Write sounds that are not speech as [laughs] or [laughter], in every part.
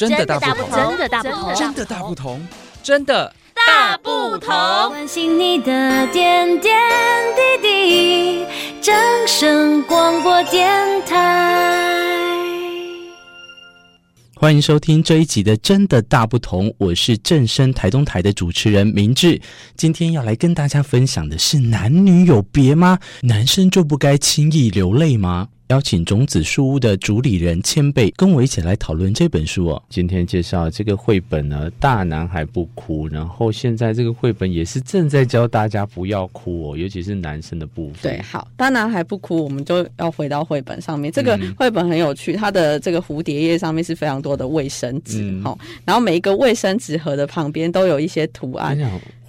真的大不同，真的大不同，真的大不同，真的大不同。关心你的点点滴滴，正声广播电台。欢迎收听这一集的《真的大不同》，我是正声台东台的主持人明志。今天要来跟大家分享的是：男女有别吗？男生就不该轻易流泪吗？邀请种子书屋的主理人千贝跟我一起来讨论这本书哦。今天介绍这个绘本呢，《大男孩不哭》。然后现在这个绘本也是正在教大家不要哭哦，尤其是男生的部分。对，好，《大男孩不哭》，我们就要回到绘本上面。这个绘本很有趣，它的这个蝴蝶叶上面是非常多的卫生纸，好、嗯，然后每一个卫生纸盒的旁边都有一些图案。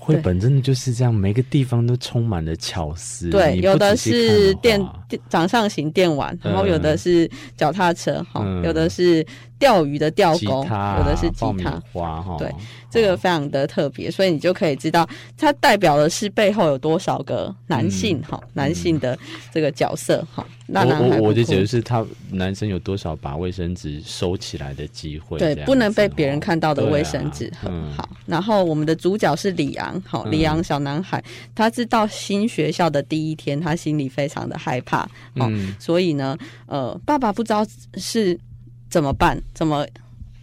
绘本真的就是这样，每个地方都充满了巧思。对，有的是电电掌上型电玩，然后有的是脚踏车，哈、嗯，有的是。钓鱼的钓钩，有的是吉他。花哈，对，这个非常的特别，所以你就可以知道它代表的是背后有多少个男性哈、嗯，男性的这个角色哈。那我我我就觉得是他男生有多少把卫生纸收起来的机会，对，不能被别人看到的卫生纸很、啊、好。然后我们的主角是李昂，好，李昂小男孩，他知道新学校的第一天，他心里非常的害怕，嗯，所以呢，呃，爸爸不知道是。怎么办？怎么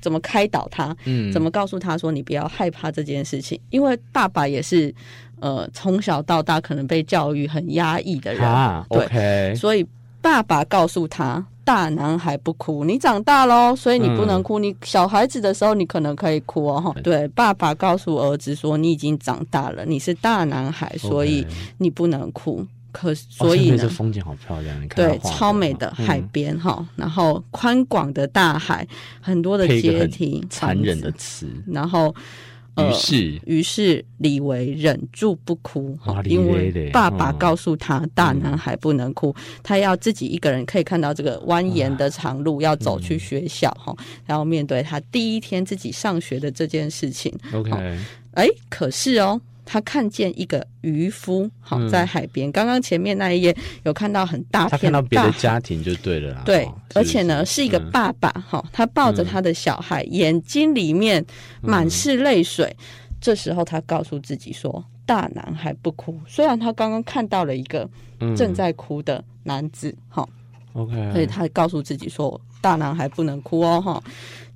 怎么开导他？嗯，怎么告诉他说你不要害怕这件事情？因为爸爸也是呃从小到大可能被教育很压抑的人，啊、对，okay. 所以爸爸告诉他：大男孩不哭，你长大喽，所以你不能哭。嗯、你小孩子的时候你可能可以哭哦。对，爸爸告诉儿子说：你已经长大了，你是大男孩，所以你不能哭。可所以呢，这风景好漂亮，你看对，超美的海边哈、嗯，然后宽广的大海，很多的阶梯，残忍的词，然后于是于是李维忍住不哭哈，因为爸爸告诉他，大男孩不能哭、嗯，他要自己一个人可以看到这个蜿蜒的长路，要走去学校哈、嗯，然后面对他第一天自己上学的这件事情。OK，哎，可是哦。他看见一个渔夫，好在海边。刚、嗯、刚前面那一页有看到很大片，他看到别的家庭就对了啦。对，而且呢是一个爸爸，哈、嗯，他抱着他的小孩，嗯、眼睛里面满是泪水、嗯。这时候他告诉自己说：“大男孩不哭。”虽然他刚刚看到了一个正在哭的男子，哈、嗯、OK，所以他告诉自己说：“大男孩不能哭哦，哈。”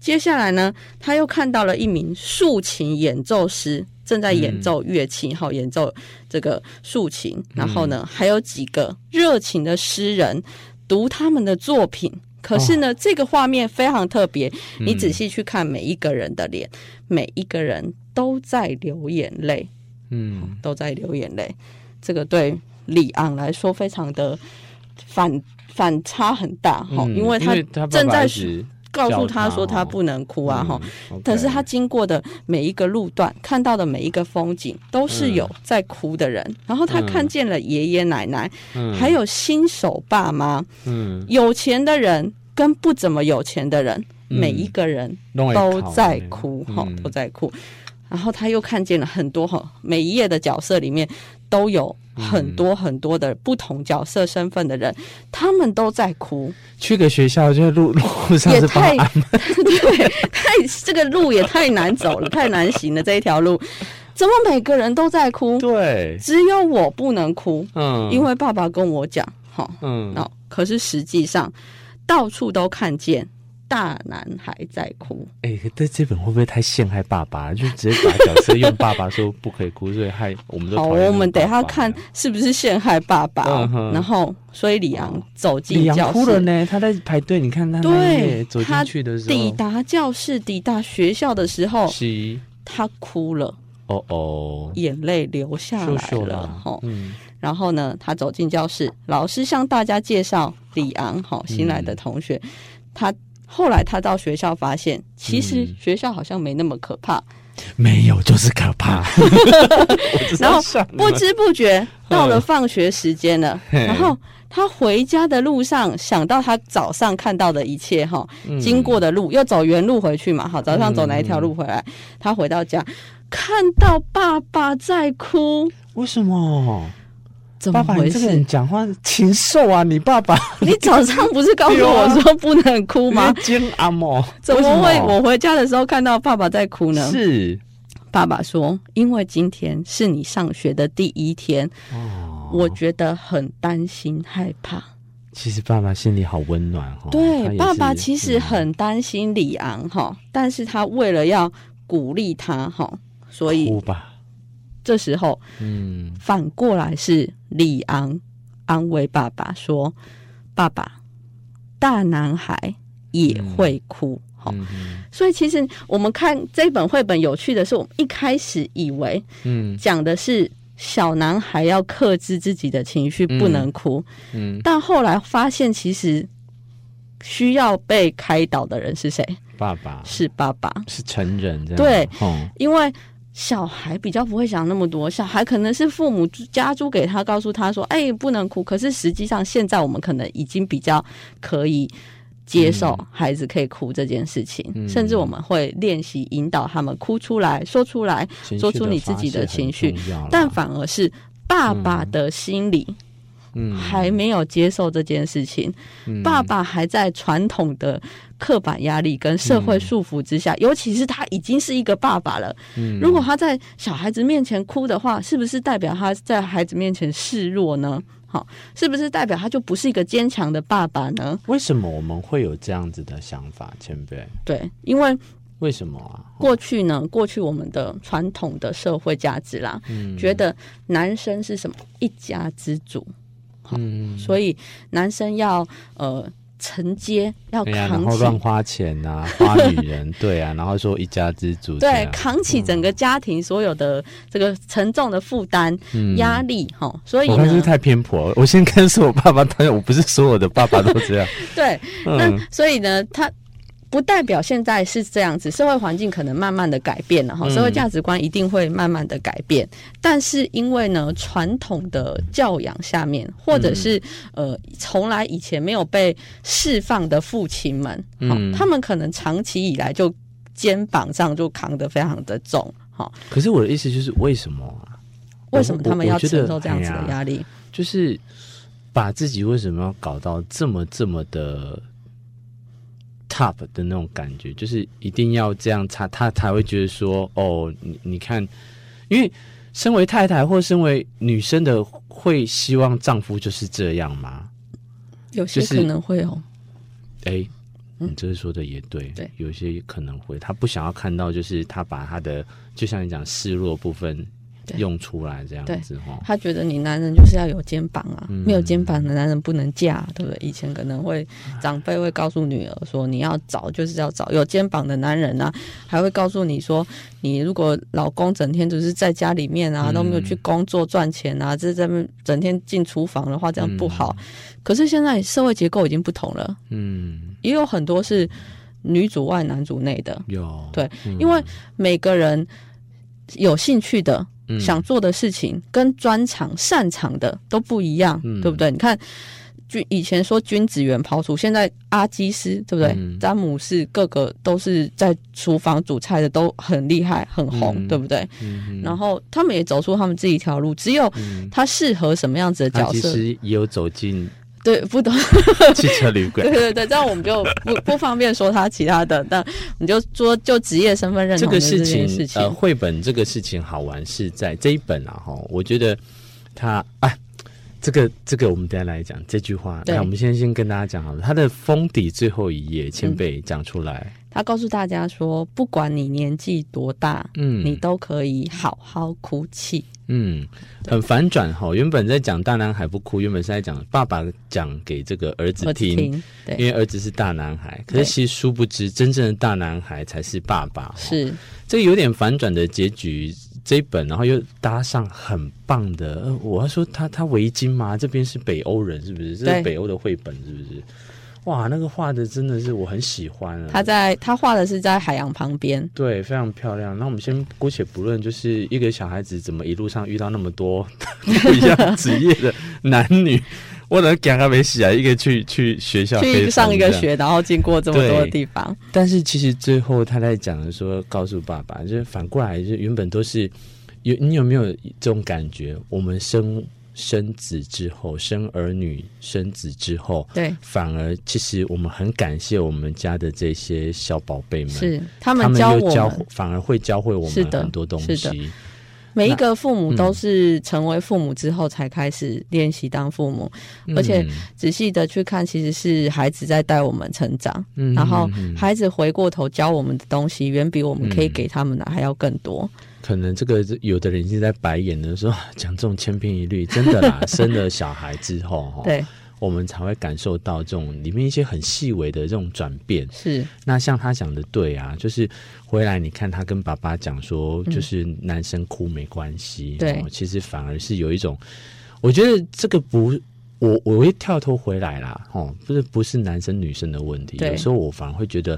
接下来呢，他又看到了一名竖琴演奏师。正在演奏乐器，哈、嗯，演奏这个竖琴，然后呢，还有几个热情的诗人读他们的作品。可是呢，哦、这个画面非常特别，你仔细去看每一个人的脸，嗯、每一个人都在流眼泪，嗯，都在流眼泪。这个对李昂来说非常的反反差很大，哈、嗯，因为他正在告诉他说他不能哭啊，哈、可是他经过的每一个路段，看到的每一个风景，都是有在哭的人。嗯、然后他看见了爷爷奶奶、嗯，还有新手爸妈，嗯，有钱的人跟不怎么有钱的人，嗯、每一个人都在哭，哈、嗯，都在哭。然后他又看见了很多哈，每一页的角色里面都有。很多很多的不同角色身份的人，嗯，他们都在哭。去个学校就路路上也太 [laughs] 对，太这个路也太难走了，[laughs] 太难行了。这一条路，怎么每个人都在哭？对，只有我不能哭。嗯，因为爸爸跟我讲，哈，嗯，哦，可是实际上到处都看见。大男孩在哭，哎、欸，但这本会不会太陷害爸爸？就直接把角色用爸爸说不可以哭，所以害我们都好。我们等一下看是不是陷害爸爸。嗯、然后，所以李昂走进教室，李昂哭了呢。他在排队，你看他对走进去的时候，抵达教室、抵达学校的时候，他哭了。哦哦，眼泪流下来了。哈，嗯。然后呢，他走进教室，老师向大家介绍李昂，好，新来的同学，嗯、他。后来他到学校发现，其实学校好像没那么可怕。嗯、没有就是可怕。[laughs] 然后不知不觉到了放学时间了。然后他回家的路上想到他早上看到的一切哈，经过的路又走原路回去嘛。好，早上走哪一条路回来？他回到家看到爸爸在哭。为什么？怎么回事？你讲话禽兽啊！你爸爸，[laughs] 你早上不是告诉我说不能哭吗？怎么会？我回家的时候看到爸爸在哭呢？是爸爸说，因为今天是你上学的第一天，哦，我觉得很担心害怕。其实爸爸心里好温暖哈。对，爸爸其实很担心李昂哈，但是他为了要鼓励他哈，所以这时候，嗯，反过来是李昂安慰爸爸说：“爸爸，大男孩也会哭。”哈，所以其实我们看这本绘本有趣的是，我们一开始以为，嗯，讲的是。小男孩要克制自己的情绪，不能哭。嗯，嗯，但后来发现，其实需要被开导的人是谁？爸爸是爸爸，是成人。对，哦，因为小孩比较不会想那么多，小孩可能是父母加租给他，告诉他说：“哎，不能哭。”可是实际上，现在我们可能已经比较可以。接受孩子可以哭这件事情，嗯、甚至我们会练习引导他们哭出来说出来，说出你自己的情绪。但反而是爸爸的心理，嗯，还没有接受这件事情。嗯、爸爸还在传统的刻板压力跟社会束缚之下，嗯、尤其是他已经是一个爸爸了。嗯、如果他在小孩子面前哭的话，是不是代表他在孩子面前示弱呢？好，是不是代表他就不是一个坚强的爸爸呢？为什么我们会有这样子的想法，前辈？对，因为为什么啊？过去呢？过去我们的传统的社会价值啦，嗯，觉得男生是什么一家之主，好，嗯，所以男生要呃。承接要扛起，然后乱花钱啊，[laughs] 花女人，对啊，然后说一家之主，对，扛起整个家庭所有的这个沉重的负担、压力，哈，所以呢，我是太偏颇了？[laughs] 我先跟说我爸爸，当然我不是所有的爸爸都这样，[laughs] 对，那所以呢，他。不代表现在是这样子，社会环境可能慢慢的改变了哈，社会价值观一定会慢慢的改变。嗯、但是因为呢，传统的教养下面，或者是、嗯、呃，从来以前没有被释放的父亲们，嗯，他们可能长期以来就肩膀上就扛得非常的重，哈。可是我的意思就是，为什么啊？为什么他们要承受这样子的压力？哎、就是把自己为什么要搞到这么这么的？top 的那种感觉，就是一定要这样，他他才会觉得说，哦，你你看，因为身为太太或身为女生的，会希望丈夫就是这样吗？有些可能会哦。哎、就是，你这个说的也对，对，有些可能会，他不想要看到，就是他把他的，就像你讲示弱部分。用出来这样子哈，他觉得你男人就是要有肩膀啊，嗯、没有肩膀的男人不能嫁，对不对？以前可能会长辈会告诉女儿说，你要找就是要找有肩膀的男人啊，还会告诉你说，你如果老公整天只是在家里面啊，都没有去工作赚钱啊，这在整天进厨房的话，这样不好。嗯、可是现在社会结构已经不同了，嗯，也有很多是女主外男主内的，有对，嗯、因为每个人有兴趣的。想做的事情跟专长擅长的都不一样，嗯、对不对？你看，君以前说君子远庖厨，现在阿基师对不对？嗯、詹姆士各个都是在厨房煮菜的，都很厉害，很红，嗯、对不对？嗯、然后他们也走出他们自己一条路，只有他适合什么样子的角色，其实也有走进。对，不懂 [laughs] 汽车旅馆。对对对，这样我们就不 [laughs] 不方便说他其他的，但你就说就职业身份认同这个事情。事情呃，绘本这个事情好玩是在这一本啊，哈，我觉得他哎，这个这个我们等下来讲这句话。那，我们先先跟大家讲好了，他的封底最后一页，前辈讲出来。嗯他告诉大家说：“不管你年纪多大，嗯，你都可以好好哭泣。”嗯，很反转哈。原本在讲大男孩不哭，原本是在讲爸爸讲给这个儿子听，听对，因为儿子是大男孩。可是其实殊不知，真正的大男孩才是爸爸。是这个有点反转的结局。这一本，然后又搭上很棒的。我要说他，他他围巾吗？这边是北欧人，是不是？这是北欧的绘本，是不是？哇，那个画的真的是我很喜欢啊！他在他画的是在海洋旁边，对，非常漂亮。那我们先姑且不论，就是一个小孩子怎么一路上遇到那么多 [laughs] 不一样职业的男女，我能讲他没洗啊？一个去去学校去上一个学，然后经过这么多的地方。但是其实最后他在讲的说，告诉爸爸，就是反过来，就原本都是有你有没有这种感觉？我们生生子之后，生儿女、生子之后，对，反而其实我们很感谢我们家的这些小宝贝们，是他们教我们，教反而会教会我们很多东西。每一个父母都是成为父母之后才开始练习当父母，嗯、而且仔细的去看，其实是孩子在带我们成长，嗯、然后孩子回过头教我们的东西，远比我们可以给他们的还要更多。可能这个有的人已经在白眼的时候讲这种千篇一律，真的啦，[laughs] 生了小孩之后，对。我们才会感受到这种里面一些很细微的这种转变。是，那像他讲的对啊，就是回来你看他跟爸爸讲说，就是男生哭没关系。对、其实反而是有一种，我觉得这个不，我我会跳脱回来啦。哦，不是不是男生女生的问题，有时候我反而会觉得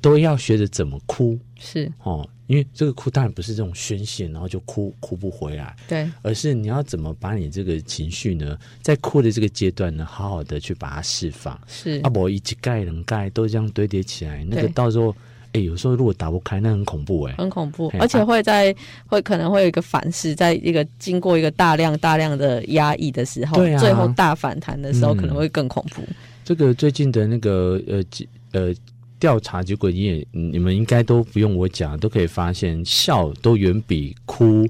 都要学着怎么哭。是，哦。因为这个哭当然不是这种宣泄，然后就哭哭不回来，对，而是你要怎么把你这个情绪呢，在哭的这个阶段呢，好好的去把它释放。是，啊，不一几盖两盖都这样堆叠起来，那个到时候，哎，有时候如果打不开，那很恐怖哎，很恐怖，而且会在会可能会有一个反噬，在一个经过一个大量大量的压抑的时候，对啊，最后大反弹的时候，可能会更恐怖。这个最近的那个呃呃。调查结果，你也你们应该都不用我讲，都可以发现，笑都远比哭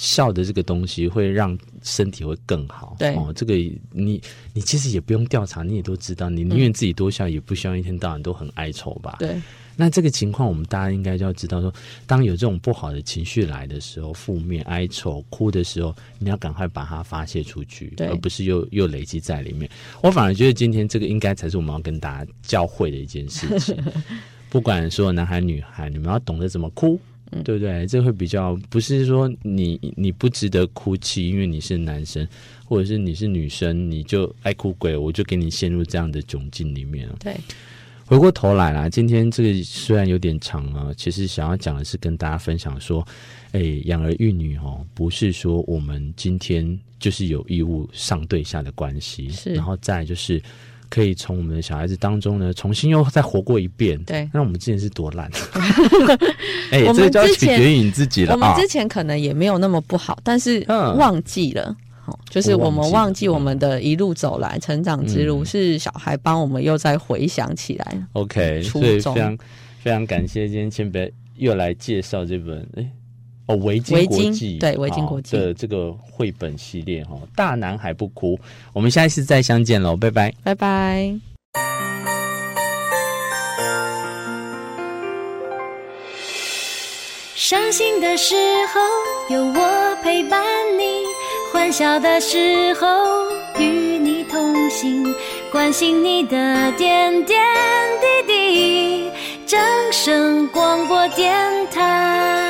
笑的这个东西会让身体会更好。对哦，这个你你其实也不用调查，你也都知道，你宁愿自己多笑，也不希望一天到晚都很哀愁吧？对。那这个情况，我们大家应该就要知道说，当有这种不好的情绪来的时候，负面、哀愁、哭的时候，你要赶快把它发泄出去，而不是又又累积在里面。我反而觉得今天这个应该才是我们要跟大家教会的一件事情。[laughs] 不管说男孩女孩，你们要懂得怎么哭，对不对？这会比较不是说你你不值得哭泣，因为你是男生，或者是你是女生，你就爱哭鬼，我就给你陷入这样的窘境里面。对。回过头来啦，今天这个虽然有点长啊，其实想要讲的是跟大家分享说，哎，养儿育女哦，不是说我们今天就是有义务上对下的关系，是，然后再就是可以从我们的小孩子当中呢，重新又再活过一遍。对，那我们之前是多烂？[laughs] 哎，这就要取决于你自己了。我们之前可能也没有那么不好，但是忘记了。就是我们忘记我们的一路走来成长之路，是小孩帮我们又再回想起来。OK，所以非常非常感谢今天千贝又来介绍这本哎哦维京国际对维京国际的这个绘本系列哈，大男孩不哭，我们下一次再相见喽，拜拜拜拜。伤心的时候有我陪伴你。欢笑的时候与你同行，关心你的点点滴滴。掌声广播电台。